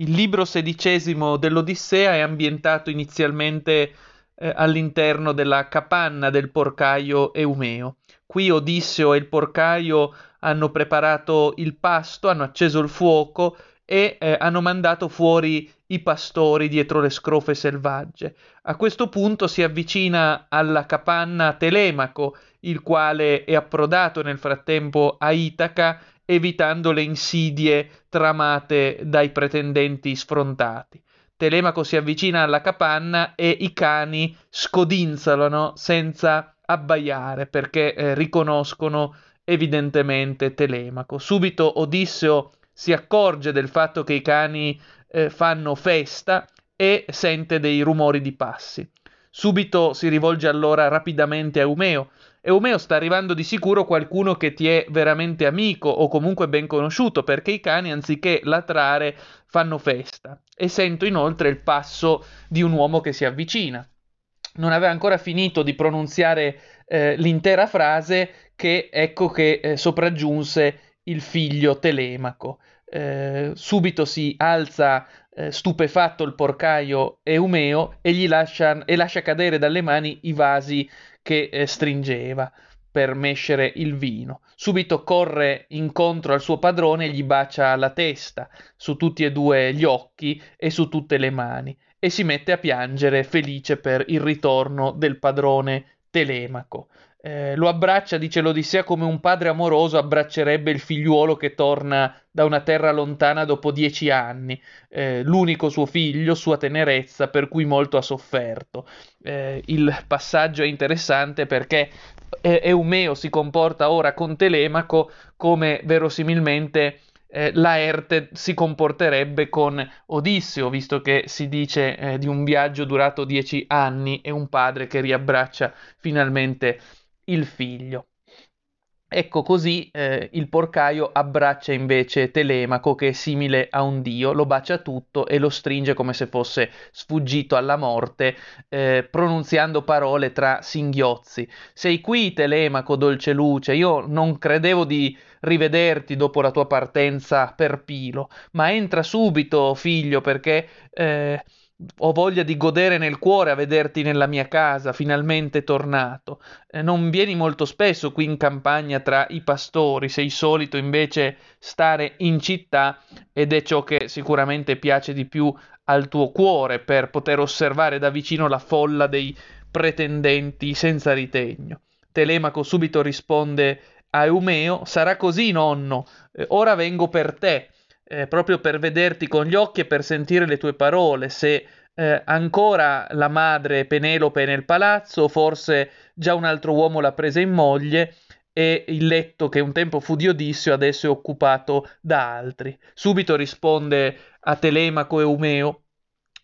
Il libro sedicesimo dell'Odissea è ambientato inizialmente eh, all'interno della capanna del porcaio Eumeo. Qui Odisseo e il porcaio hanno preparato il pasto, hanno acceso il fuoco e eh, hanno mandato fuori i pastori dietro le scrofe selvagge. A questo punto si avvicina alla capanna Telemaco, il quale è approdato nel frattempo a Itaca evitando le insidie tramate dai pretendenti sfrontati. Telemaco si avvicina alla capanna e i cani scodinzolano senza abbaiare perché eh, riconoscono evidentemente Telemaco. Subito Odisseo si accorge del fatto che i cani eh, fanno festa e sente dei rumori di passi. Subito si rivolge allora rapidamente a Eumeo Eumeo sta arrivando di sicuro qualcuno che ti è veramente amico o comunque ben conosciuto, perché i cani anziché latrare fanno festa. E sento inoltre il passo di un uomo che si avvicina. Non aveva ancora finito di pronunziare eh, l'intera frase che ecco che eh, sopraggiunse il figlio Telemaco. Eh, subito si alza eh, stupefatto il porcaio Eumeo e gli lascia, e lascia cadere dalle mani i vasi che eh, stringeva per mescere il vino. Subito corre incontro al suo padrone e gli bacia la testa, su tutti e due gli occhi e su tutte le mani, e si mette a piangere felice per il ritorno del padrone Telemaco. Eh, lo abbraccia, dice l'Odissea, come un padre amoroso abbraccerebbe il figliuolo che torna da una terra lontana dopo dieci anni, eh, l'unico suo figlio, sua tenerezza, per cui molto ha sofferto. Eh, il passaggio è interessante perché Eumeo si comporta ora con Telemaco come verosimilmente eh, Laerte si comporterebbe con Odisseo, visto che si dice eh, di un viaggio durato dieci anni e un padre che riabbraccia finalmente il figlio. Ecco così eh, il porcaio abbraccia invece Telemaco che è simile a un dio, lo bacia tutto e lo stringe come se fosse sfuggito alla morte, eh, pronunziando parole tra singhiozzi. Sei qui Telemaco, dolce luce, io non credevo di rivederti dopo la tua partenza per Pilo, ma entra subito figlio perché... Eh, ho voglia di godere nel cuore a vederti nella mia casa, finalmente tornato. Eh, non vieni molto spesso qui in campagna tra i pastori, sei solito invece stare in città ed è ciò che sicuramente piace di più al tuo cuore per poter osservare da vicino la folla dei pretendenti senza ritegno. Telemaco subito risponde a Eumeo: Sarà così, nonno, eh, ora vengo per te eh, proprio per vederti con gli occhi e per sentire le tue parole, se eh, ancora la madre Penelope è nel palazzo, forse già un altro uomo l'ha presa in moglie e il letto che un tempo fu di Odisseo adesso è occupato da altri. Subito risponde a Telemaco e Eumeo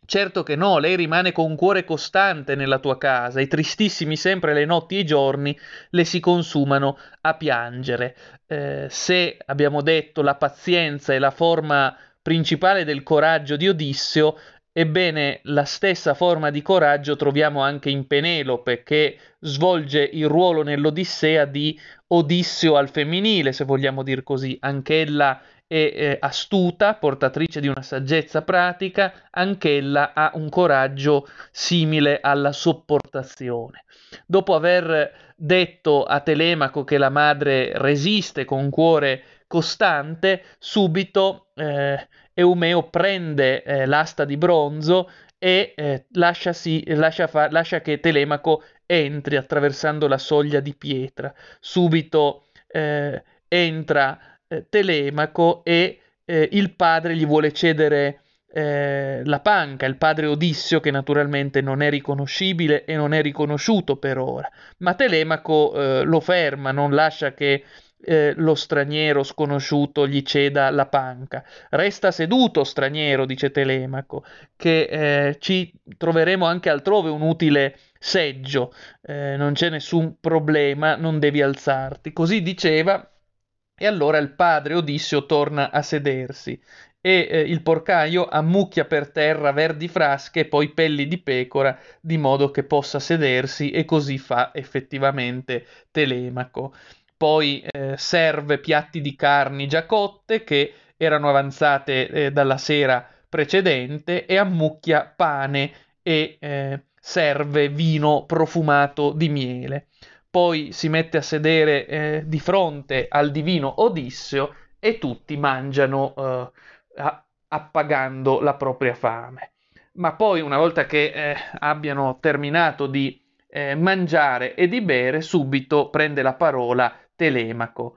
Certo che no, lei rimane con cuore costante nella tua casa e tristissimi sempre le notti e i giorni le si consumano a piangere. Eh, se abbiamo detto la pazienza è la forma principale del coraggio di Odisseo, Ebbene, la stessa forma di coraggio troviamo anche in Penelope, che svolge il ruolo nell'Odissea di Odisseo al femminile, se vogliamo dir così. Anch'ella è eh, astuta, portatrice di una saggezza pratica, anch'ella ha un coraggio simile alla sopportazione. Dopo aver detto a Telemaco che la madre resiste con cuore costante, subito eh, Eumeo prende eh, l'asta di bronzo e eh, lascia, sì, lascia, fa- lascia, che Telemaco entri attraversando la soglia di pietra. Subito eh, entra eh, Telemaco e eh, il padre gli vuole cedere eh, la panca, il padre Odisseo che naturalmente non è riconoscibile e non è riconosciuto per ora, ma Telemaco eh, lo ferma, non lascia che eh, lo straniero sconosciuto gli ceda la panca. Resta seduto, straniero, dice Telemaco, che eh, ci troveremo anche altrove un utile seggio, eh, non c'è nessun problema, non devi alzarti. Così diceva e allora il padre Odisseo torna a sedersi e eh, il porcaio ammucchia per terra verdi frasche e poi pelli di pecora di modo che possa sedersi e così fa effettivamente Telemaco. Poi eh, serve piatti di carni già cotte che erano avanzate eh, dalla sera precedente e ammucchia pane e eh, serve vino profumato di miele. Poi si mette a sedere eh, di fronte al divino Odisseo e tutti mangiano eh, appagando la propria fame. Ma poi, una volta che eh, abbiano terminato di eh, mangiare e di bere, subito prende la parola Telemaco.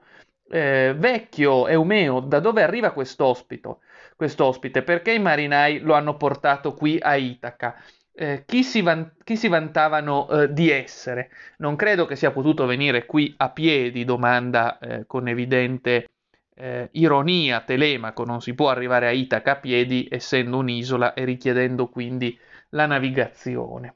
Eh, vecchio Eumeo, da dove arriva quest'ospite? quest'ospite? Perché i marinai lo hanno portato qui a Itaca? Eh, chi, si van- chi, si vantavano eh, di essere? Non credo che sia potuto venire qui a piedi, domanda eh, con evidente eh, ironia Telemaco, non si può arrivare a Itaca a piedi essendo un'isola e richiedendo quindi la navigazione.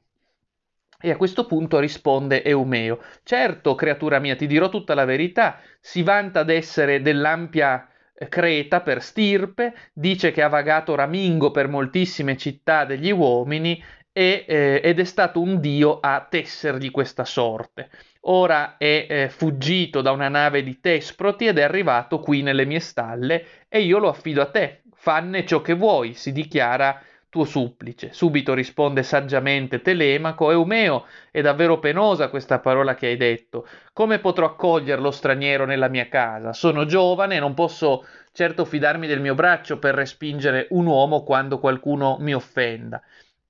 E a questo punto risponde Eumeo: Certo, creatura mia, ti dirò tutta la verità. Si vanta d'essere dell'ampia eh, Creta per stirpe, dice che ha vagato ramingo per moltissime città degli uomini e, eh, ed è stato un dio a tessergli questa sorte. Ora è eh, fuggito da una nave di Tesproti ed è arrivato qui nelle mie stalle e io lo affido a te. Fanne ciò che vuoi, si dichiara tuo supplice. Subito risponde saggiamente Telemaco, Eumeo, è davvero penosa questa parola che hai detto. Come potrò accogliere lo straniero nella mia casa? Sono giovane e non posso certo fidarmi del mio braccio per respingere un uomo quando qualcuno mi offenda.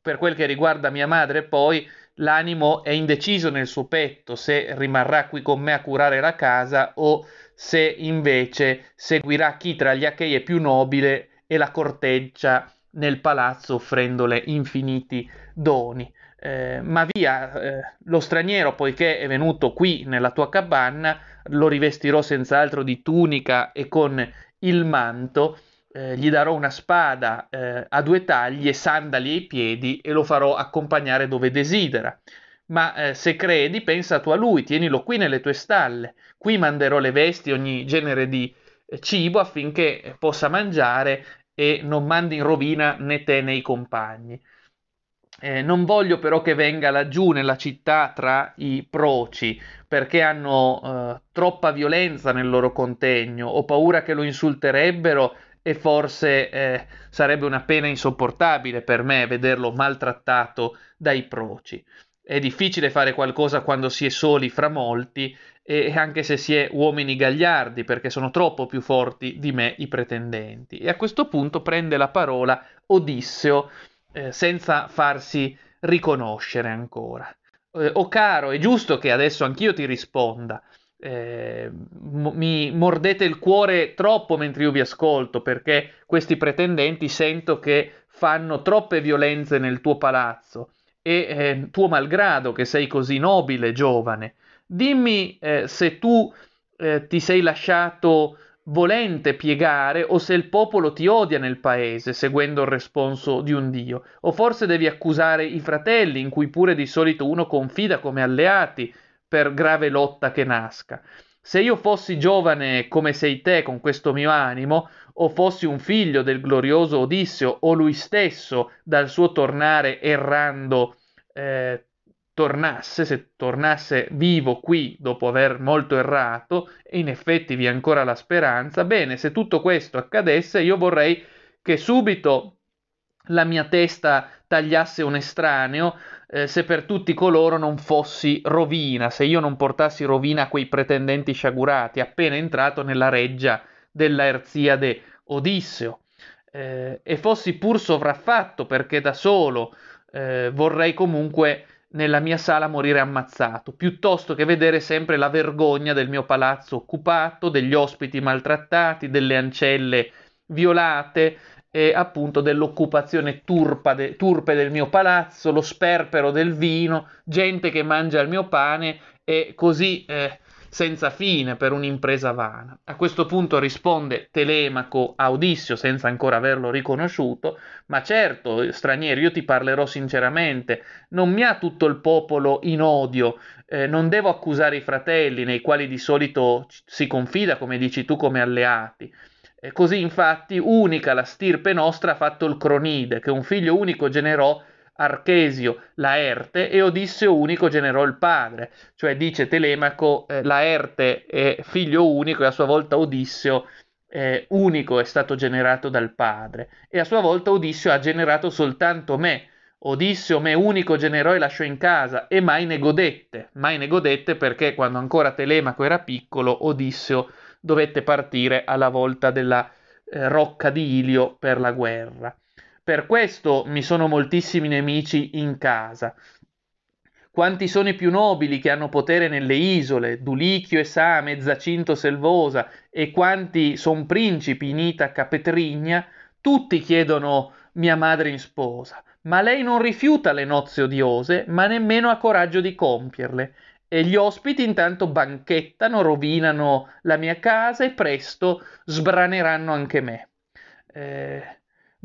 Per quel che riguarda mia madre, poi, l'animo è indeciso nel suo petto se rimarrà qui con me a curare la casa o se invece seguirà chi tra gli Achei è più nobile e la corteggia nel palazzo offrendole infiniti doni. Eh, ma via, eh, lo straniero, poiché è venuto qui nella tua cabana, lo rivestirò senz'altro di tunica e con il manto, eh, gli darò una spada eh, a due tagli e sandali ai piedi e lo farò accompagnare dove desidera. Ma eh, se credi, pensa tu a lui, tienilo qui nelle tue stalle. Qui manderò le vesti, ogni genere di eh, cibo affinché possa mangiare e non mandi in rovina né te né i compagni. Eh, non voglio però che venga laggiù nella città tra i proci, perché hanno eh, troppa violenza nel loro contegno, ho paura che lo insulterebbero e forse eh, sarebbe una pena insopportabile per me vederlo maltrattato dai proci. È difficile fare qualcosa quando si è soli fra molti e anche se si è uomini gagliardi, perché sono troppo più forti di me i pretendenti. E a questo punto prende la parola Odisseo eh, senza farsi riconoscere ancora. Eh, o caro, è giusto che adesso anch'io ti risponda. Eh, m- mi mordete il cuore troppo mentre io vi ascolto, perché questi pretendenti sento che fanno troppe violenze nel tuo palazzo e eh, tuo malgrado che sei così nobile, giovane, Dimmi eh, se tu eh, ti sei lasciato volente piegare o se il popolo ti odia nel paese, seguendo il responso di un dio, o forse devi accusare i fratelli, in cui pure di solito uno confida come alleati per grave lotta che nasca. Se io fossi giovane come sei te con questo mio animo, o fossi un figlio del glorioso Odisseo, o lui stesso dal suo tornare errando eh, tornasse, se tornasse vivo qui dopo aver molto errato, e in effetti vi è ancora la speranza, bene, se tutto questo accadesse, io vorrei che subito la mia testa tagliasse un estraneo, eh, se per tutti coloro non fossi rovina, se io non portassi rovina a quei pretendenti sciagurati, appena entrato nella reggia della Erziade Odisseo, eh, e fossi pur sovraffatto perché da solo eh, vorrei comunque nella mia sala morire ammazzato, piuttosto che vedere sempre la vergogna del mio palazzo occupato, degli ospiti maltrattati, delle ancelle violate e appunto dell'occupazione de, turpe del mio palazzo, lo sperpero del vino, gente che mangia il mio pane e così eh, senza fine per un'impresa vana. A questo punto risponde Telemaco a Odissio senza ancora averlo riconosciuto, ma certo, straniero, io ti parlerò sinceramente, non mi ha tutto il popolo in odio, eh, non devo accusare i fratelli nei quali di solito si confida, come dici tu, come alleati. E così infatti unica la stirpe nostra ha fatto il Cronide, che un figlio unico generò Archesio Laerte e Odisseo unico generò il padre, cioè dice Telemaco eh, Laerte è figlio unico e a sua volta Odisseo eh, unico è stato generato dal padre. E a sua volta Odisseo ha generato soltanto me. Odisseo me unico generò e lasciò in casa e mai ne godette, mai ne godette perché quando ancora Telemaco era piccolo Odisseo dovette partire alla volta della eh, rocca di Ilio per la guerra. Per questo mi sono moltissimi nemici in casa. Quanti sono i più nobili che hanno potere nelle isole, Dulichio e Same, Zacinto Selvosa, e quanti son principi in Itaca, Petrigna, tutti chiedono mia madre in sposa, ma lei non rifiuta le nozze odiose, ma nemmeno ha coraggio di compierle. E gli ospiti intanto banchettano, rovinano la mia casa e presto sbraneranno anche me. Eh,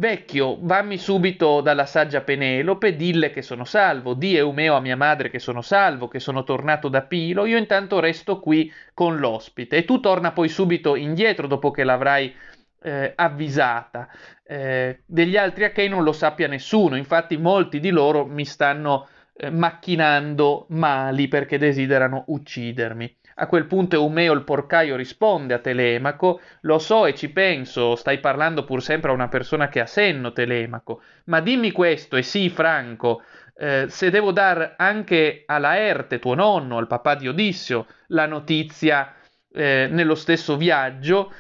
Vecchio, vammi subito dalla saggia Penelope, dille che sono salvo, di Eumeo a mia madre che sono salvo, che sono tornato da Pilo, io intanto resto qui con l'ospite e tu torna poi subito indietro dopo che l'avrai eh, avvisata. Eh, degli altri Achei non lo sappia nessuno, infatti molti di loro mi stanno eh, macchinando mali perché desiderano uccidermi. A quel punto Eumeo il porcaio risponde a Telemaco, lo so e ci penso, stai parlando pur sempre a una persona che ha senno, Telemaco, ma dimmi questo, e sì, Franco, eh, se devo dar anche a Laerte, tuo nonno, al papà di Odissio, la notizia eh, nello stesso viaggio,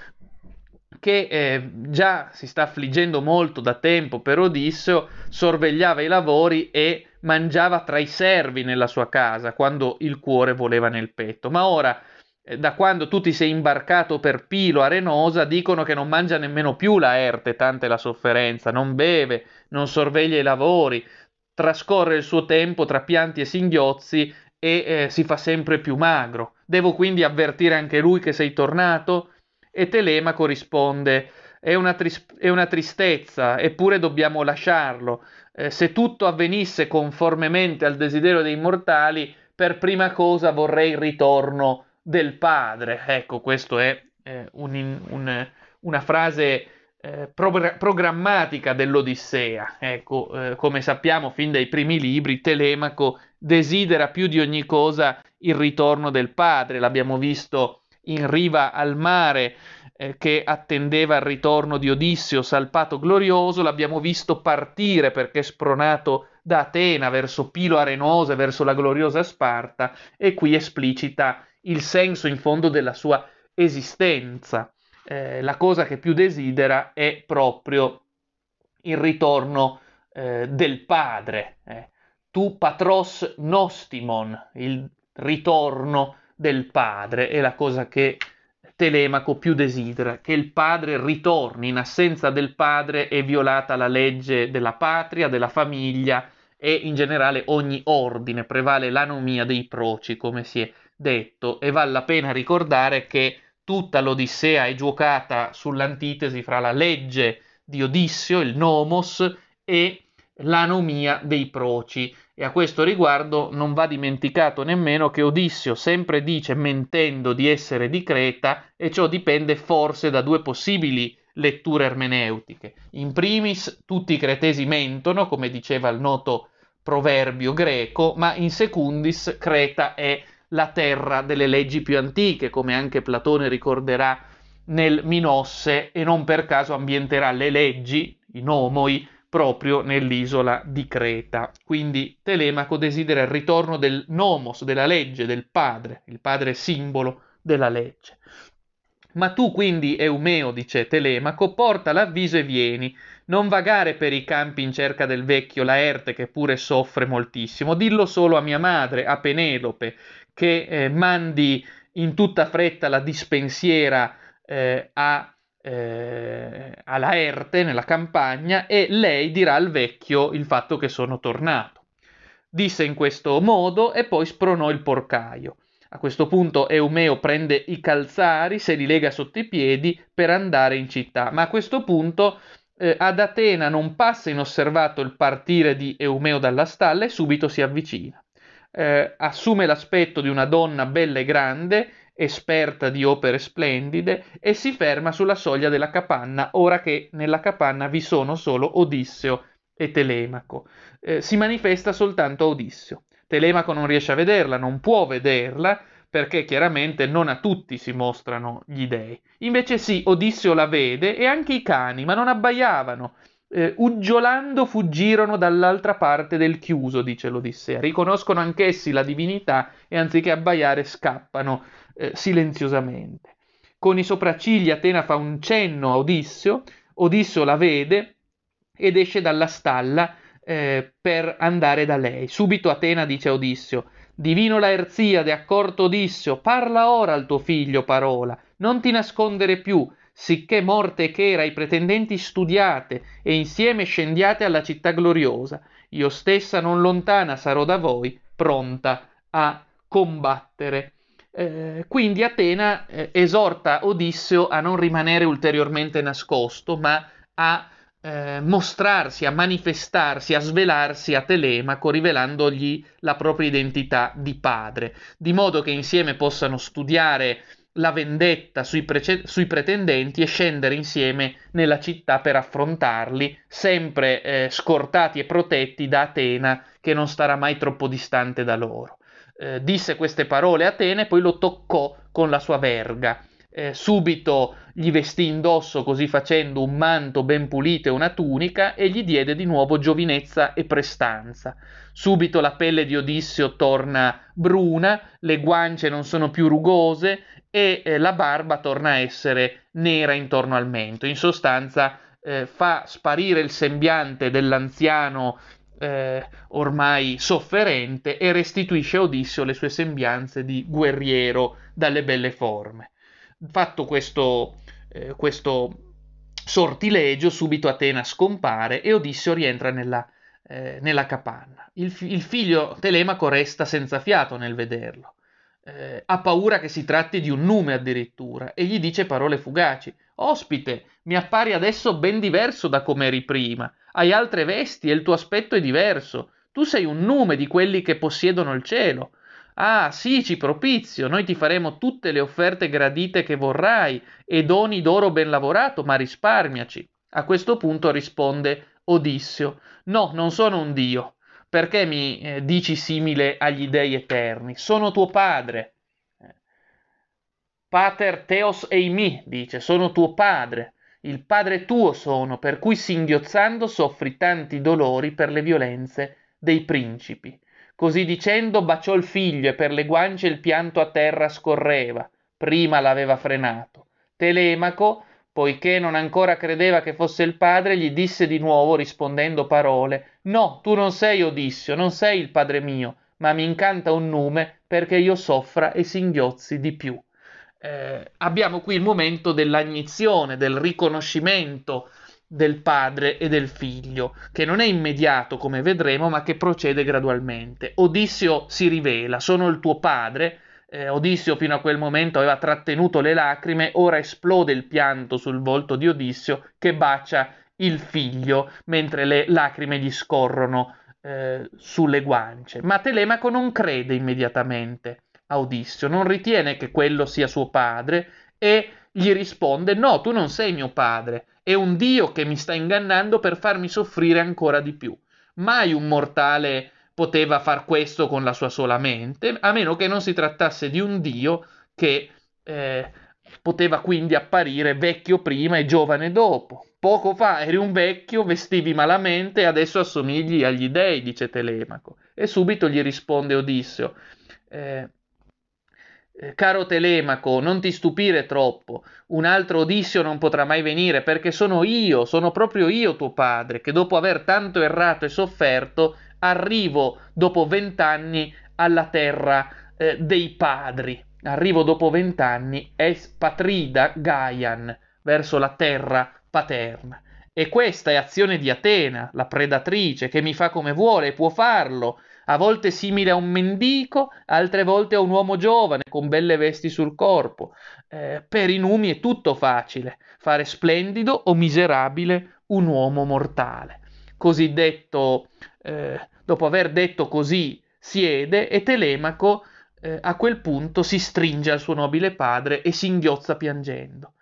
che eh, già si sta affliggendo molto da tempo per Odisseo, sorvegliava i lavori e mangiava tra i servi nella sua casa quando il cuore voleva nel petto. Ma ora, eh, da quando tu ti sei imbarcato per Pilo Arenosa, dicono che non mangia nemmeno più la Erte, tanta è la sofferenza, non beve, non sorveglia i lavori, trascorre il suo tempo tra pianti e singhiozzi e eh, si fa sempre più magro. Devo quindi avvertire anche lui che sei tornato? E Telemaco risponde: è una, tris- è una tristezza, eppure dobbiamo lasciarlo eh, se tutto avvenisse conformemente al desiderio dei mortali, per prima cosa vorrei il ritorno del Padre. Ecco, questa è eh, un, un, una frase eh, pro- programmatica dell'Odissea. Ecco, eh, come sappiamo fin dai primi libri, Telemaco desidera più di ogni cosa il ritorno del Padre. L'abbiamo visto in riva al mare eh, che attendeva il ritorno di Odisseo salpato glorioso, l'abbiamo visto partire perché spronato da Atena verso Pilo Arenosa, verso la gloriosa Sparta, e qui esplicita il senso in fondo della sua esistenza. Eh, la cosa che più desidera è proprio il ritorno eh, del padre. Eh. Tu patros nostimon, il ritorno del padre, è la cosa che Telemaco più desidera che il padre ritorni, in assenza del padre è violata la legge della patria, della famiglia e in generale ogni ordine, prevale l'anomia dei proci, come si è detto, e vale la pena ricordare che tutta l'Odissea è giocata sull'antitesi fra la legge di Odisseo, il nomos, e l'anomia dei proci. E a questo riguardo non va dimenticato nemmeno che Odissio sempre dice mentendo di essere di Creta e ciò dipende forse da due possibili letture ermeneutiche. In primis tutti i cretesi mentono, come diceva il noto proverbio greco, ma in secundis Creta è la terra delle leggi più antiche, come anche Platone ricorderà nel Minosse e non per caso ambienterà le leggi, i nomoi, proprio nell'isola di Creta. Quindi Telemaco desidera il ritorno del nomos, della legge, del padre, il padre simbolo della legge. Ma tu quindi, Eumeo, dice Telemaco, porta l'avviso e vieni. Non vagare per i campi in cerca del vecchio Laerte che pure soffre moltissimo. Dillo solo a mia madre, a Penelope, che eh, mandi in tutta fretta la dispensiera eh, a eh, a Laerte nella campagna e lei dirà al vecchio il fatto che sono tornato. Disse in questo modo e poi spronò il porcaio. A questo punto Eumeo prende i calzari, se li lega sotto i piedi per andare in città, ma a questo punto eh, ad Atena non passa inosservato il partire di Eumeo dalla stalla e subito si avvicina. Eh, assume l'aspetto di una donna bella e grande esperta di opere splendide, e si ferma sulla soglia della capanna, ora che nella capanna vi sono solo Odisseo e Telemaco. Eh, si manifesta soltanto Odisseo. Telemaco non riesce a vederla, non può vederla, perché chiaramente non a tutti si mostrano gli dei. Invece sì, Odisseo la vede e anche i cani, ma non abbaiavano. Eh, uggiolando fuggirono dall'altra parte del chiuso, dice l'Odissea. Riconoscono anch'essi la divinità e anziché abbaiare scappano eh, silenziosamente. Con i sopraccigli Atena fa un cenno a Odisseo, Odisseo la vede ed esce dalla stalla eh, per andare da lei. Subito Atena dice a Odisseo: Divino Laerziade, accorto Odisseo, parla ora al tuo figlio parola, non ti nascondere più, sicché morte e chera i pretendenti studiate e insieme scendiate alla città gloriosa. Io stessa non lontana sarò da voi, pronta a combattere. Eh, quindi Atena eh, esorta Odisseo a non rimanere ulteriormente nascosto, ma a eh, mostrarsi, a manifestarsi, a svelarsi a Telemaco, rivelandogli la propria identità di padre, di modo che insieme possano studiare la vendetta sui, prece- sui pretendenti e scendere insieme nella città per affrontarli, sempre eh, scortati e protetti da Atena, che non starà mai troppo distante da loro. Eh, disse queste parole a Atene poi lo toccò con la sua verga eh, subito gli vestì indosso così facendo un manto ben pulito e una tunica e gli diede di nuovo giovinezza e prestanza. Subito la pelle di Odisseo torna bruna, le guance non sono più rugose e eh, la barba torna a essere nera intorno al mento. In sostanza eh, fa sparire il sembiante dell'anziano eh, ormai sofferente e restituisce a Odisseo le sue sembianze di guerriero dalle belle forme. Fatto questo, eh, questo sortilegio, subito Atena scompare e Odisseo rientra nella, eh, nella capanna. Il, il, figlio Telemaco resta senza fiato nel vederlo. Eh, ha paura che si tratti di un nume addirittura e gli dice parole fugaci. Ospite, mi appari adesso ben diverso da come eri prima. Hai altre vesti e il tuo aspetto è diverso. Tu sei un nume di quelli che possiedono il cielo. Ah, sì, ci propizio, noi ti faremo tutte le offerte gradite che vorrai e doni d'oro ben lavorato, ma risparmiaci. A questo punto risponde Odisseo: No, non sono un dio. Perché mi eh, dici simile agli dei eterni? Sono tuo padre. Pater Theos eimi, dice, sono tuo padre. Il padre tuo sono, per cui singhiozzando soffri tanti dolori per le violenze dei principi. Così dicendo baciò il figlio e per le guance il pianto a terra scorreva. Prima l'aveva frenato. Telemaco, poiché non ancora credeva che fosse il padre, gli disse di nuovo rispondendo parole No, tu non sei Odissio, non sei il padre mio, ma mi incanta un nume perché io soffra e singhiozzi di più. Eh, abbiamo qui il momento dell'agnizione, del riconoscimento del padre e del figlio, che non è immediato come vedremo, ma che procede gradualmente. Odissio si rivela, sono il tuo padre. Eh, Odissio fino a quel momento aveva trattenuto le lacrime, ora esplode il pianto sul volto di Odissio che bacia il figlio mentre le lacrime gli scorrono eh, sulle guance. Ma Telemaco non crede immediatamente a Odissio, non ritiene che quello sia suo padre e gli risponde no, tu non sei mio padre, è un Dio che mi sta ingannando per farmi soffrire ancora di più. Mai un mortale poteva far questo con la sua sola mente, a meno che non si trattasse di un Dio che eh, poteva quindi apparire vecchio prima e giovane dopo. Poco fa eri un vecchio, vestivi malamente e adesso assomigli agli dei, dice Telemaco. E subito gli risponde Odisseo. Eh, eh, caro Telemaco, non ti stupire troppo, un altro Odisseo non potrà mai venire, perché sono io, sono proprio io tuo padre, che dopo aver tanto errato e sofferto, arrivo dopo vent'anni alla terra eh, dei padri. Arrivo dopo vent'anni, es patrida Gaian, verso la terra paterna. E questa è azione di Atena, la predatrice, che mi fa come vuole e può farlo, a volte simile a un mendico, altre volte a un uomo giovane con belle vesti sul corpo. Eh, per i numi è tutto facile, fare splendido o miserabile un uomo mortale. Così detto, eh, dopo aver detto così, siede e Telemaco eh, a quel punto si stringe al suo nobile padre e si inghiozza piangendo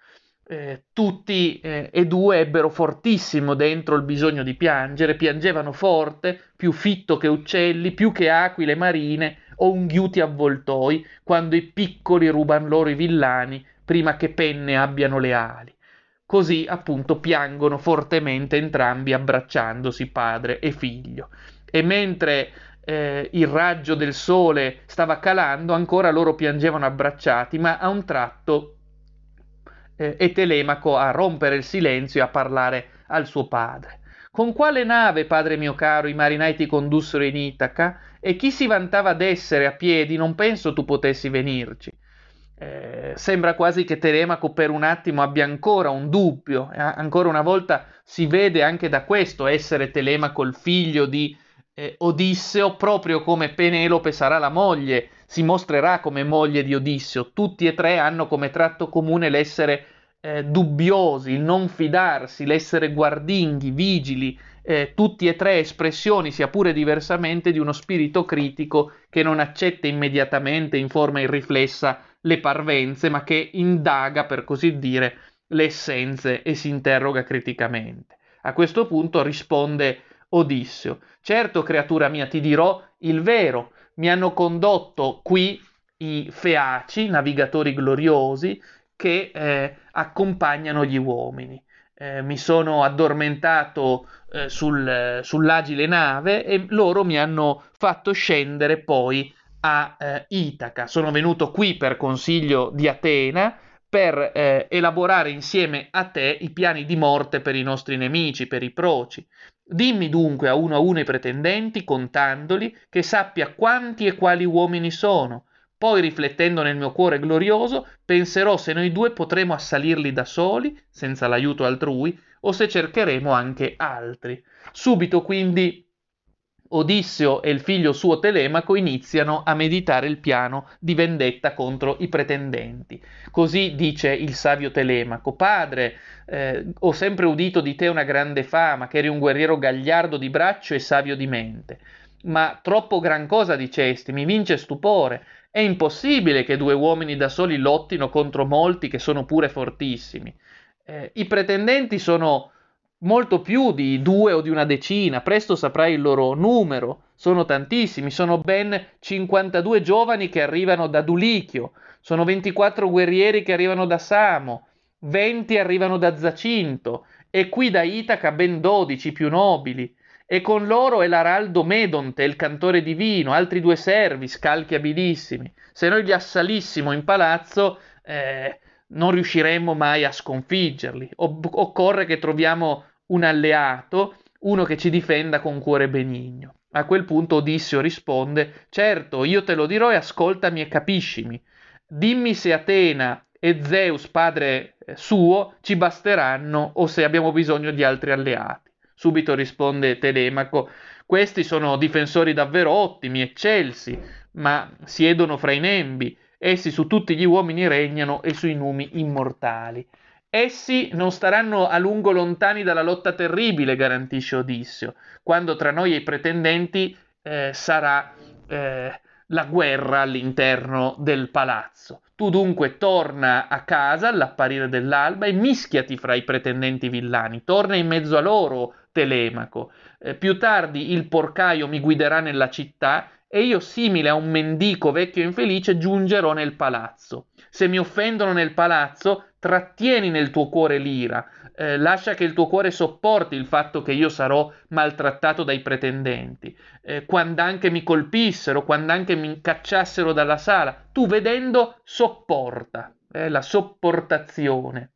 eh, tutti eh, e due ebbero fortissimo dentro il bisogno di piangere, piangevano forte, più fitto che uccelli, più che aquile marine, o unghiuti avvoltoi, quando i piccoli ruban loro i villani, prima che penne abbiano le ali. Così appunto piangono fortemente entrambi abbracciandosi padre e figlio. E mentre eh, il raggio del sole stava calando, ancora loro piangevano abbracciati, ma a un tratto eh, è Telemaco a rompere il silenzio e a parlare al suo padre. Con quale nave, padre mio caro, i marinai ti condussero in Itaca? E chi si vantava d'essere a piedi, non penso tu potessi venirci. Eh, sembra quasi che Telemaco per un attimo abbia ancora un dubbio, eh, ancora una volta si vede anche da questo essere Telemaco il figlio di eh, Odisseo, proprio come Penelope sarà la moglie, si mostrerà come moglie di Odisseo. Tutti e tre hanno come tratto comune l'essere eh, dubbiosi, il non fidarsi, l'essere guardinghi, vigili, eh, tutti e tre espressioni, sia pure diversamente, di uno spirito critico che non accetta immediatamente in forma irriflessa le parvenze, ma che indaga, per così dire, le essenze e si interroga criticamente. A questo punto risponde Odisseo, certo creatura mia ti dirò il vero, mi hanno condotto qui i feaci, navigatori gloriosi, che eh, accompagnano gli uomini. Eh, mi sono addormentato eh, sul, sull'agile nave e loro mi hanno fatto scendere poi a eh, Itaca. Sono venuto qui per consiglio di Atena per eh, elaborare insieme a te i piani di morte per i nostri nemici, per i proci. Dimmi dunque a uno a uno i pretendenti, contandoli, che sappia quanti e quali uomini sono. Poi, riflettendo nel mio cuore glorioso, penserò se noi due potremo assalirli da soli, senza l'aiuto altrui, o se cercheremo anche altri. Subito quindi Odisseo e il figlio suo Telemaco iniziano a meditare il piano di vendetta contro i pretendenti. Così dice il savio Telemaco: Padre, eh, ho sempre udito di te una grande fama, che eri un guerriero gagliardo di braccio e savio di mente. Ma troppo gran cosa dicesti, mi vince stupore. È impossibile che due uomini da soli lottino contro molti che sono pure fortissimi. Eh, I pretendenti sono molto più di due o di una decina, presto saprai il loro numero, sono tantissimi, sono ben 52 giovani che arrivano da Dulichio, sono 24 guerrieri che arrivano da Samo, 20 arrivano da Zacinto, e qui da Itaca ben 12 più nobili, e con loro è l'araldo Medonte, il cantore divino, altri due servi, scalchi abilissimi. Se noi li assalissimo in palazzo, eh, non riusciremmo mai a sconfiggerli. occorre che troviamo un alleato, uno che ci difenda con cuore benigno. A quel punto Odisseo risponde: Certo, io te lo dirò e ascoltami e capiscimi. Dimmi se Atena e Zeus, padre eh, suo, ci basteranno o se abbiamo bisogno di altri alleati. Subito risponde Telemaco: Questi sono difensori davvero ottimi, eccelsi, ma siedono fra i nembi. Essi su tutti gli uomini regnano e sui numi immortali. Essi non staranno a lungo lontani dalla lotta terribile, garantisce Odisseo, quando tra noi e i pretendenti eh, sarà eh, la guerra all'interno del palazzo. Tu dunque torna a casa all'apparire dell'alba e mischiati fra i pretendenti villani, torna in mezzo a loro, Telemaco. Eh, più tardi il porcaio mi guiderà nella città e io, simile a un mendico vecchio infelice, giungerò nel palazzo. Se mi offendono nel palazzo, trattieni nel tuo cuore l'ira, eh, lascia che il tuo cuore sopporti il fatto che io sarò maltrattato dai pretendenti. Eh, quando anche mi colpissero, quando anche mi cacciassero dalla sala, tu vedendo sopporta, eh, la sopportazione,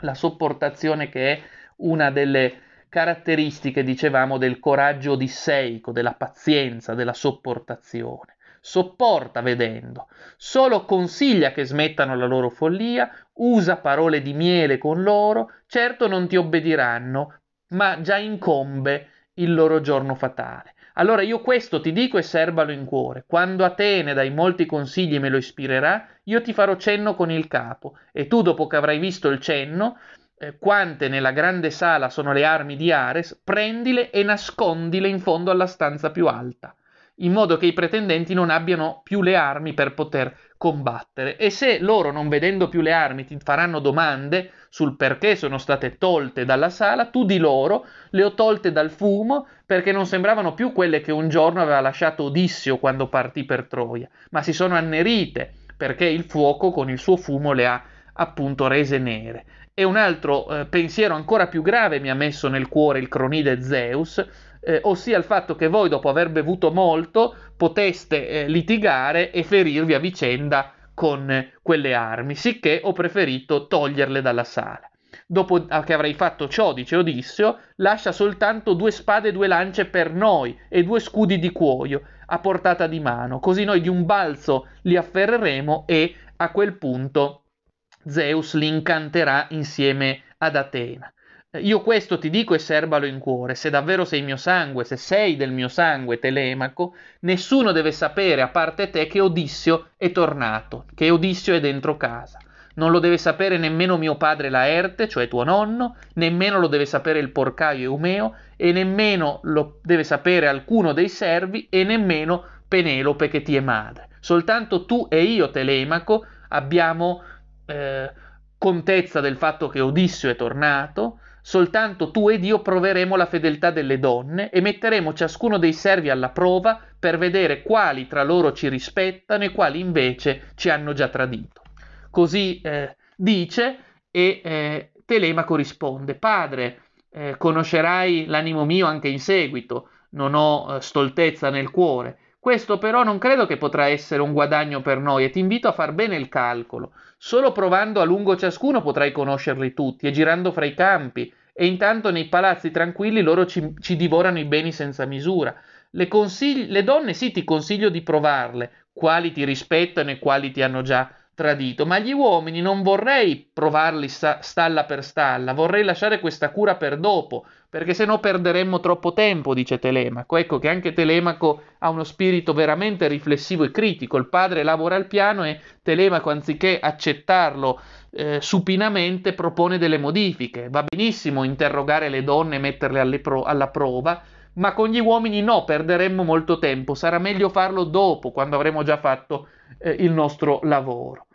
la sopportazione che è una delle caratteristiche, dicevamo, del coraggio odisseico, della pazienza, della sopportazione sopporta vedendo, solo consiglia che smettano la loro follia, usa parole di miele con loro, certo non ti obbediranno, ma già incombe il loro giorno fatale. Allora io questo ti dico e serbalo in cuore. Quando Atene dai molti consigli me lo ispirerà, io ti farò cenno con il capo, e tu dopo che avrai visto il cenno, eh, quante nella grande sala sono le armi di Ares, prendile e nascondile in fondo alla stanza più alta in modo che i pretendenti non abbiano più le armi per poter combattere. E se loro, non vedendo più le armi, ti faranno domande sul perché sono state tolte dalla sala, tu di loro le ho tolte dal fumo perché non sembravano più quelle che un giorno aveva lasciato Odisseo quando partì per Troia, ma si sono annerite perché il fuoco con il suo fumo le ha appunto rese nere. E un altro eh, pensiero ancora più grave mi ha messo nel cuore il cronide Zeus, eh, ossia il fatto che voi dopo aver bevuto molto poteste eh, litigare e ferirvi a vicenda con eh, quelle armi, sicché ho preferito toglierle dalla sala. Dopo che avrei fatto ciò, dice Odisseo, lascia soltanto due spade e due lance per noi e due scudi di cuoio a portata di mano, così noi di un balzo li afferreremo e a quel punto Zeus li incanterà insieme ad Atena. Io questo ti dico e serbalo in cuore, se davvero sei mio sangue, se sei del mio sangue, Telemaco, nessuno deve sapere, a parte te, che Odisseo è tornato, che Odisseo è dentro casa. Non lo deve sapere nemmeno mio padre Laerte, cioè tuo nonno, nemmeno lo deve sapere il porcaio Eumeo, e nemmeno lo deve sapere alcuno dei servi, e nemmeno Penelope che ti è madre. Soltanto tu e io, Telemaco, abbiamo eh, contezza del fatto che Odisseo è tornato, Soltanto tu ed io proveremo la fedeltà delle donne e metteremo ciascuno dei servi alla prova per vedere quali tra loro ci rispettano e quali invece ci hanno già tradito. Così eh, dice e eh, Telemaco risponde, Padre, eh, conoscerai l'animo mio anche in seguito, non ho eh, stoltezza nel cuore. Questo però non credo che potrà essere un guadagno per noi e ti invito a far bene il calcolo. Solo provando a lungo ciascuno potrai conoscerli tutti e girando fra i campi, e intanto nei palazzi tranquilli loro ci, ci divorano i beni senza misura. Le, consigli- le donne sì ti consiglio di provarle, quali ti rispettano e quali ti hanno già tradito, ma gli uomini non vorrei provarli sta- stalla per stalla, vorrei lasciare questa cura per dopo, perché se no perderemmo troppo tempo, dice Telemaco. Ecco che anche Telemaco ha uno spirito veramente riflessivo e critico. Il padre lavora al piano e Telemaco, anziché accettarlo eh, supinamente, propone delle modifiche. Va benissimo interrogare le donne e metterle pro- alla prova, ma con gli uomini no, perderemmo molto tempo. Sarà meglio farlo dopo, quando avremo già fatto eh, il nostro lavoro.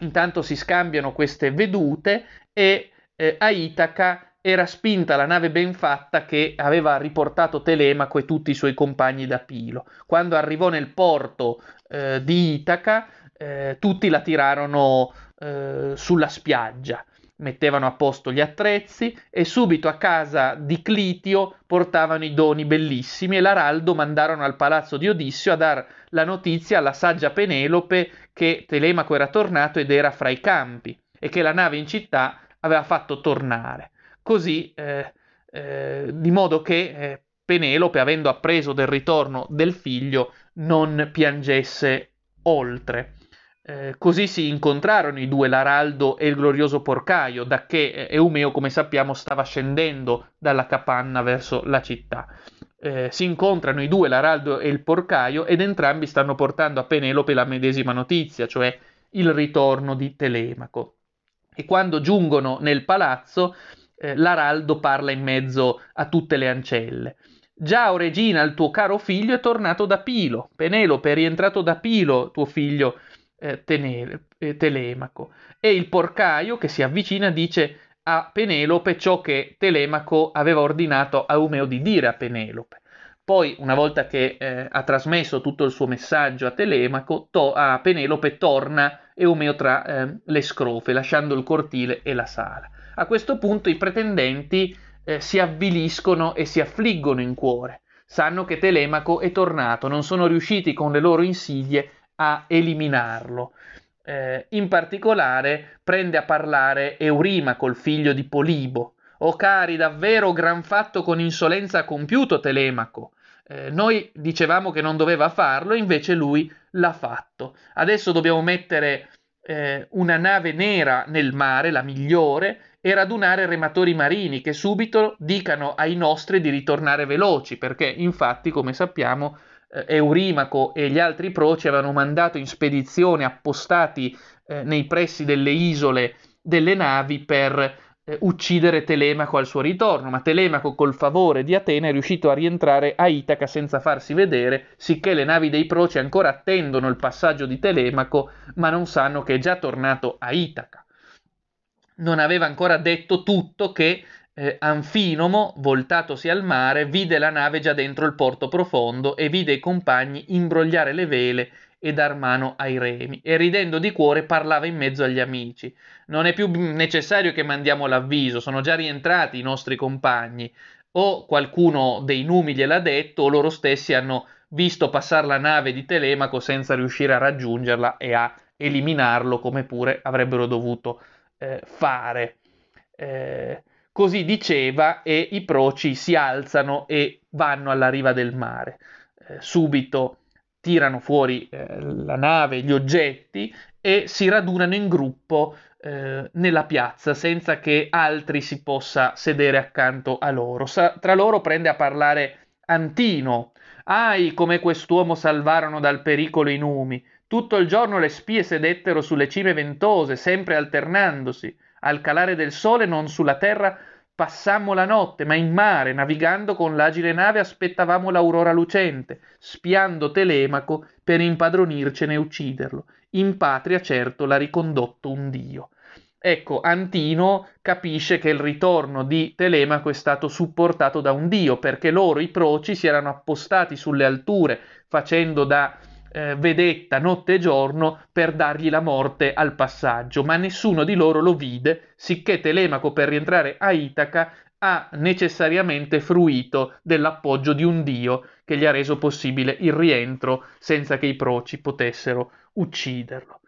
Intanto si scambiano queste vedute e eh, a Itaca era spinta la nave ben fatta che aveva riportato Telemaco e tutti i suoi compagni da Pilo. Quando arrivò nel porto eh, di Itaca, eh, tutti la tirarono eh, sulla spiaggia, mettevano a posto gli attrezzi e subito a casa di Clitio portavano i doni bellissimi e l'Araldo mandarono al palazzo di Odisseo a dar la notizia alla saggia Penelope che Telemaco era tornato ed era fra i campi e che la nave in città aveva fatto tornare così eh, eh, di modo che eh, Penelope, avendo appreso del ritorno del figlio, non piangesse oltre. Eh, così si incontrarono i due, l'Araldo e il glorioso porcaio, da che eh, Eumeo, come sappiamo, stava scendendo dalla capanna verso la città. Eh, si incontrano i due, l'Araldo e il porcaio, ed entrambi stanno portando a Penelope la medesima notizia, cioè il ritorno di Telemaco. E quando giungono nel palazzo, eh, l'Araldo parla in mezzo a tutte le ancelle. Già, o regina, il tuo caro figlio è tornato da Pilo. Penelope è rientrato da Pilo, tuo figlio eh, Tenele, eh, Telemaco. E il porcaio che si avvicina dice a Penelope ciò che Telemaco aveva ordinato a Eumeo di dire a Penelope. Poi, una volta che eh, ha trasmesso tutto il suo messaggio a Telemaco, to- a Penelope torna Eumeo tra eh, le scrofe, lasciando il cortile e la sala. A questo punto i pretendenti eh, si avviliscono e si affliggono in cuore. Sanno che Telemaco è tornato, non sono riusciti con le loro insidie a eliminarlo. Eh, in particolare prende a parlare Eurimaco, il figlio di Polibo. O cari, davvero gran fatto con insolenza compiuto Telemaco. Eh, noi dicevamo che non doveva farlo, invece lui l'ha fatto. Adesso dobbiamo mettere eh, una nave nera nel mare, la migliore, e radunare rematori marini che subito dicano ai nostri di ritornare veloci, perché infatti, come sappiamo, Eurimaco e gli altri proci avevano mandato in spedizione appostati eh, nei pressi delle isole delle navi per eh, uccidere Telemaco al suo ritorno, ma Telemaco col favore di Atene è riuscito a rientrare a Itaca senza farsi vedere, sicché le navi dei proci ancora attendono il passaggio di Telemaco, ma non sanno che è già tornato a Itaca. non aveva ancora detto tutto che eh, Anfinomo, voltatosi al mare, vide la nave già dentro il porto profondo e vide i compagni imbrogliare le vele e dar mano ai remi, e ridendo di cuore parlava in mezzo agli amici. Non è più necessario che mandiamo l'avviso, sono già rientrati i nostri compagni. O qualcuno dei numi gliel'ha detto, o loro stessi hanno visto passare la nave di Telemaco senza riuscire a raggiungerla e a eliminarlo come pure avrebbero dovuto eh, fare. Eh, così diceva e i proci si alzano e vanno alla riva del mare. Eh, subito tirano fuori eh, la nave, gli oggetti e si radunano in gruppo eh, nella piazza senza che altri si possa sedere accanto a loro. Sa- tra loro prende a parlare Antino. Ahi, come quest'uomo salvarono dal pericolo i numi. Tutto il giorno le spie sedettero sulle cime ventose, sempre alternandosi. Al calare del sole non sulla terra passammo la notte, ma in mare, navigando con l'agile nave, aspettavamo l'aurora lucente, spiando Telemaco per impadronircene e ucciderlo. In patria, certo, l'ha ricondotto un dio. Ecco, Antino capisce che il ritorno di Telemaco è stato supportato da un dio, perché loro, i proci, si erano appostati sulle alture, facendo da eh, vedetta notte e giorno per dargli la morte al passaggio, ma nessuno di loro lo vide, sicché Telemaco per rientrare a Itaca ha necessariamente fruito dell'appoggio di un dio che gli ha reso possibile il rientro senza che i proci potessero ucciderlo.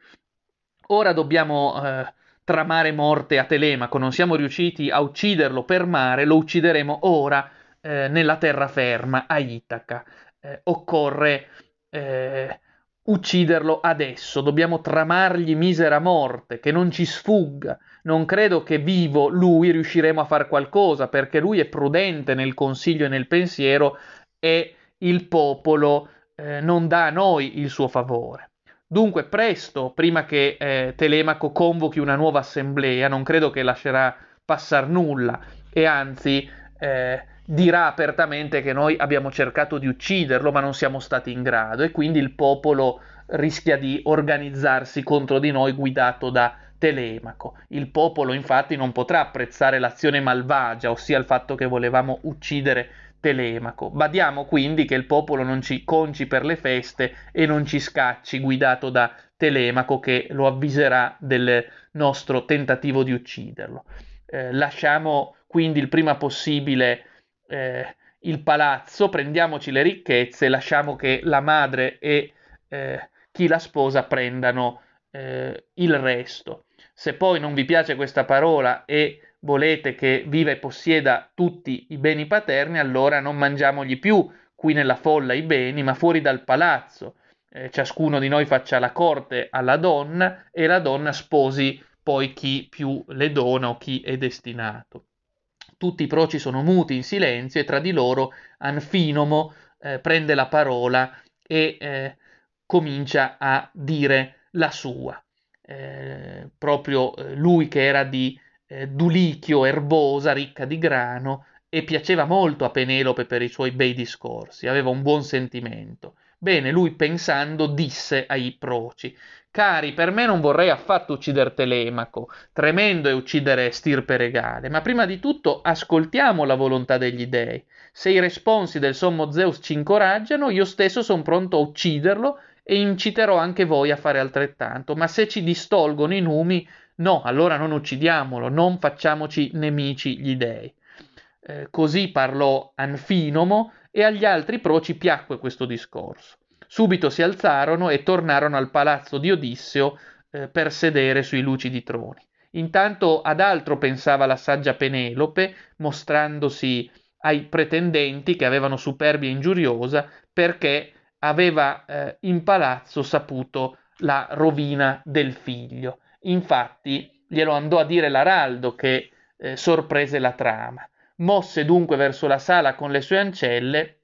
Ora dobbiamo eh, tramare morte a Telemaco, non siamo riusciti a ucciderlo per mare, lo uccideremo ora eh, nella terraferma a Itaca. Eh, occorre eh, ucciderlo adesso, dobbiamo tramargli misera morte, che non ci sfugga. Non credo che vivo lui riusciremo a fare qualcosa, perché lui è prudente nel consiglio e nel pensiero e il popolo eh, non dà a noi il suo favore. Dunque, presto, prima che eh, Telemaco convochi una nuova assemblea, non credo che lascerà passare nulla, e anzi eh, dirà apertamente che noi abbiamo cercato di ucciderlo ma non siamo stati in grado e quindi il popolo rischia di organizzarsi contro di noi guidato da Telemaco. Il popolo infatti non potrà apprezzare l'azione malvagia, ossia il fatto che volevamo uccidere Telemaco. Badiamo quindi che il popolo non ci conci per le feste e non ci scacci guidato da Telemaco che lo avviserà del nostro tentativo di ucciderlo. Eh, lasciamo quindi il prima possibile eh, il palazzo, prendiamoci le ricchezze, lasciamo che la madre e eh, chi la sposa prendano eh, il resto. Se poi non vi piace questa parola e volete che viva e possieda tutti i beni paterni, allora non mangiamogli più qui nella folla i beni, ma fuori dal palazzo. Eh, ciascuno di noi faccia la corte alla donna e la donna sposi poi chi più le dona o chi è destinato. Tutti i proci sono muti in silenzio e tra di loro Anfinomo eh, prende la parola e eh, comincia a dire la sua. Eh, proprio eh, lui che era di eh, Dulichio erbosa, ricca di grano, e piaceva molto a Penelope per i suoi bei discorsi, aveva un buon sentimento. Bene, lui pensando disse ai proci Cari, per me non vorrei affatto uccidere Telemaco, tremendo è uccidere stirpe regale, ma prima di tutto ascoltiamo la volontà degli dei. Se i responsi del sommo Zeus ci incoraggiano, io stesso sono pronto a ucciderlo e inciterò anche voi a fare altrettanto, ma se ci distolgono i numi, no, allora non uccidiamolo, non facciamoci nemici gli dei. Eh, così parlò Anfinomo e agli altri proci piacque questo discorso. Subito si alzarono e tornarono al palazzo di Odisseo eh, per sedere sui lucidi troni. Intanto ad altro pensava la saggia Penelope, mostrandosi ai pretendenti che avevano superbia ingiuriosa, perché aveva eh, in palazzo saputo la rovina del figlio. Infatti glielo andò a dire l'araldo che eh, sorprese la trama. Mosse dunque verso la sala con le sue ancelle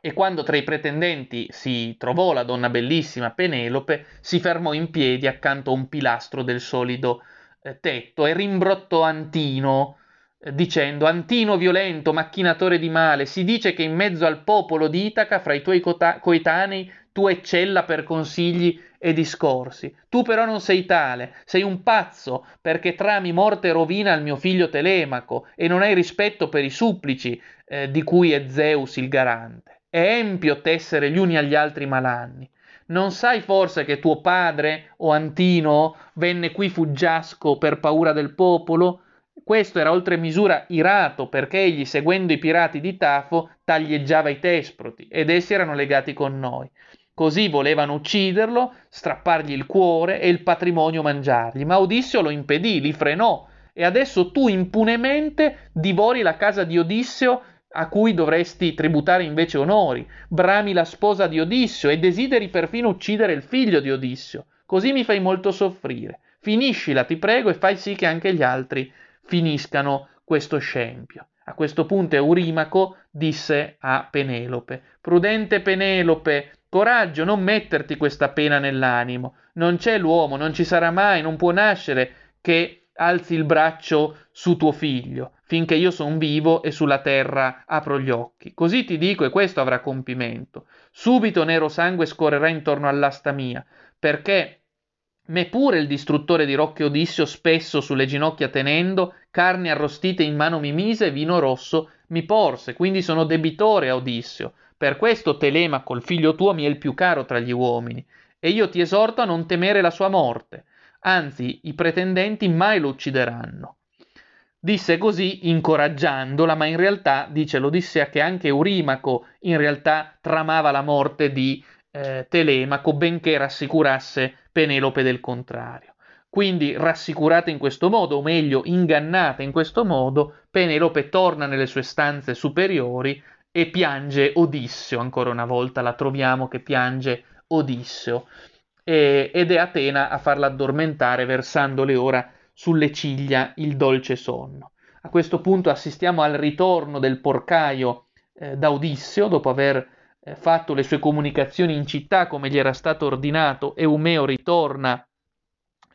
e quando tra i pretendenti si trovò la donna bellissima Penelope, si fermò in piedi accanto a un pilastro del solido eh, tetto e rimbrottò Antino eh, dicendo Antino violento, macchinatore di male, si dice che in mezzo al popolo di Itaca, fra i tuoi coetanei, tu eccella per consigli e discorsi. Tu però non sei tale, sei un pazzo, perché trami morte e rovina al mio figlio Telemaco e non hai rispetto per i supplici eh, di cui è Zeus il garante. È empio tessere gli uni agli altri malanni. Non sai forse che tuo padre, o Antino, venne qui fuggiasco per paura del popolo? Questo era oltre misura irato perché egli, seguendo i pirati di Tafo, taglieggiava i tesproti ed essi erano legati con noi. Così volevano ucciderlo, strappargli il cuore e il patrimonio mangiargli, ma Odisseo lo impedì, li frenò e adesso tu impunemente divori la casa di Odisseo a cui dovresti tributare invece onori, brami la sposa di Odisseo e desideri perfino uccidere il figlio di Odisseo. Così mi fai molto soffrire. Finiscila, ti prego, e fai sì che anche gli altri finiscano questo scempio. A questo punto Eurimaco disse a Penelope: Prudente Penelope, coraggio, non metterti questa pena nell'animo. Non c'è l'uomo, non ci sarà mai, non può nascere che alzi il braccio su tuo figlio, finché io son vivo e sulla terra apro gli occhi. Così ti dico, e questo avrà compimento. Subito nero sangue scorrerà intorno all'asta mia, perché me pure il distruttore di Rocche Odissio spesso sulle ginocchia tenendo, carni arrostite in mano mi mise e vino rosso mi porse, quindi sono debitore a Odissio. Per questo Telemaco, il figlio tuo, mi è il più caro tra gli uomini, e io ti esorto a non temere la sua morte, anzi i pretendenti mai lo uccideranno. Disse così incoraggiandola, ma in realtà dice l'Odissea che anche Eurimaco in realtà tramava la morte di eh, Telemaco, benché rassicurasse Penelope del contrario. Quindi rassicurata in questo modo, o meglio ingannata in questo modo, Penelope torna nelle sue stanze superiori e piange Odisseo, ancora una volta la troviamo che piange Odisseo, e, ed è Atena a farla addormentare versandole ora sulle ciglia il dolce sonno. A questo punto assistiamo al ritorno del porcaio eh, da Odisseo, dopo aver eh, fatto le sue comunicazioni in città come gli era stato ordinato, Eumeo ritorna,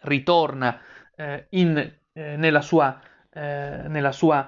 ritorna eh, in, eh, nella sua, eh, nella sua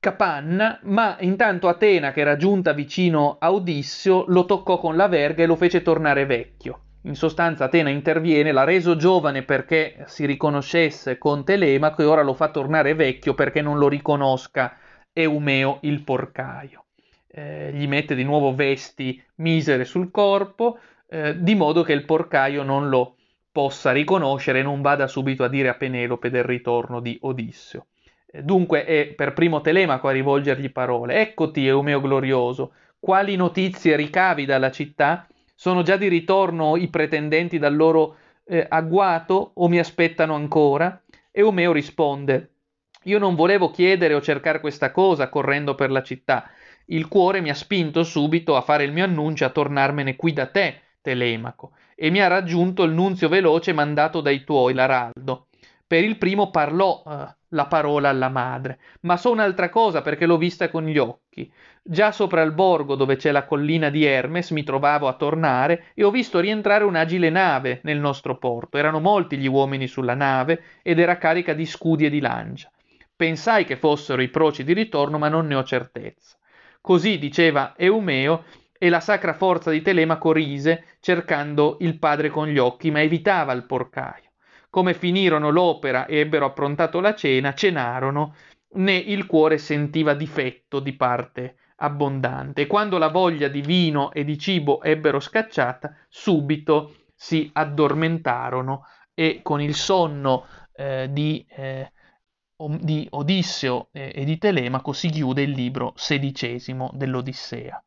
capanna, ma intanto Atena, che era giunta vicino a Odisseo, lo toccò con la verga e lo fece tornare vecchio. In sostanza Atena interviene, l'ha reso giovane perché si riconoscesse con Telemaco e ora lo fa tornare vecchio perché non lo riconosca Eumeo il porcaio. Eh, gli mette di nuovo vesti misere sul corpo, eh, di modo che il porcaio non lo possa riconoscere e non vada subito a dire a Penelope del ritorno di Odisseo. Eh, dunque è per primo Telemaco a rivolgergli parole. Eccoti, Eumeo glorioso, quali notizie ricavi dalla città? Sono già di ritorno i pretendenti dal loro eh, agguato o mi aspettano ancora? Eumeo risponde: Io non volevo chiedere o cercare questa cosa correndo per la città. Il cuore mi ha spinto subito a fare il mio annuncio a tornarmene qui da te, Telemaco, e mi ha raggiunto il nunzio veloce mandato dai tuoi, l'Araldo. Per il primo parlò uh, la parola alla madre, ma so un'altra cosa perché l'ho vista con gli occhi. Già sopra il borgo dove c'è la collina di Hermes mi trovavo a tornare e ho visto rientrare un'agile nave nel nostro porto. Erano molti gli uomini sulla nave ed era carica di scudi e di lancia. Pensai che fossero i proci di ritorno, ma non ne ho certezza. Così diceva Eumeo, e la sacra forza di Telemaco rise, cercando il padre con gli occhi, ma evitava il porcaio. Come finirono l'opera e ebbero approntato la cena, cenarono, né il cuore sentiva difetto di parte abbondante. Quando la voglia di vino e di cibo ebbero scacciata, subito si addormentarono e con il sonno eh, di, eh, di, Odisseo e di Telemaco si chiude il libro sedicesimo dell'Odissea.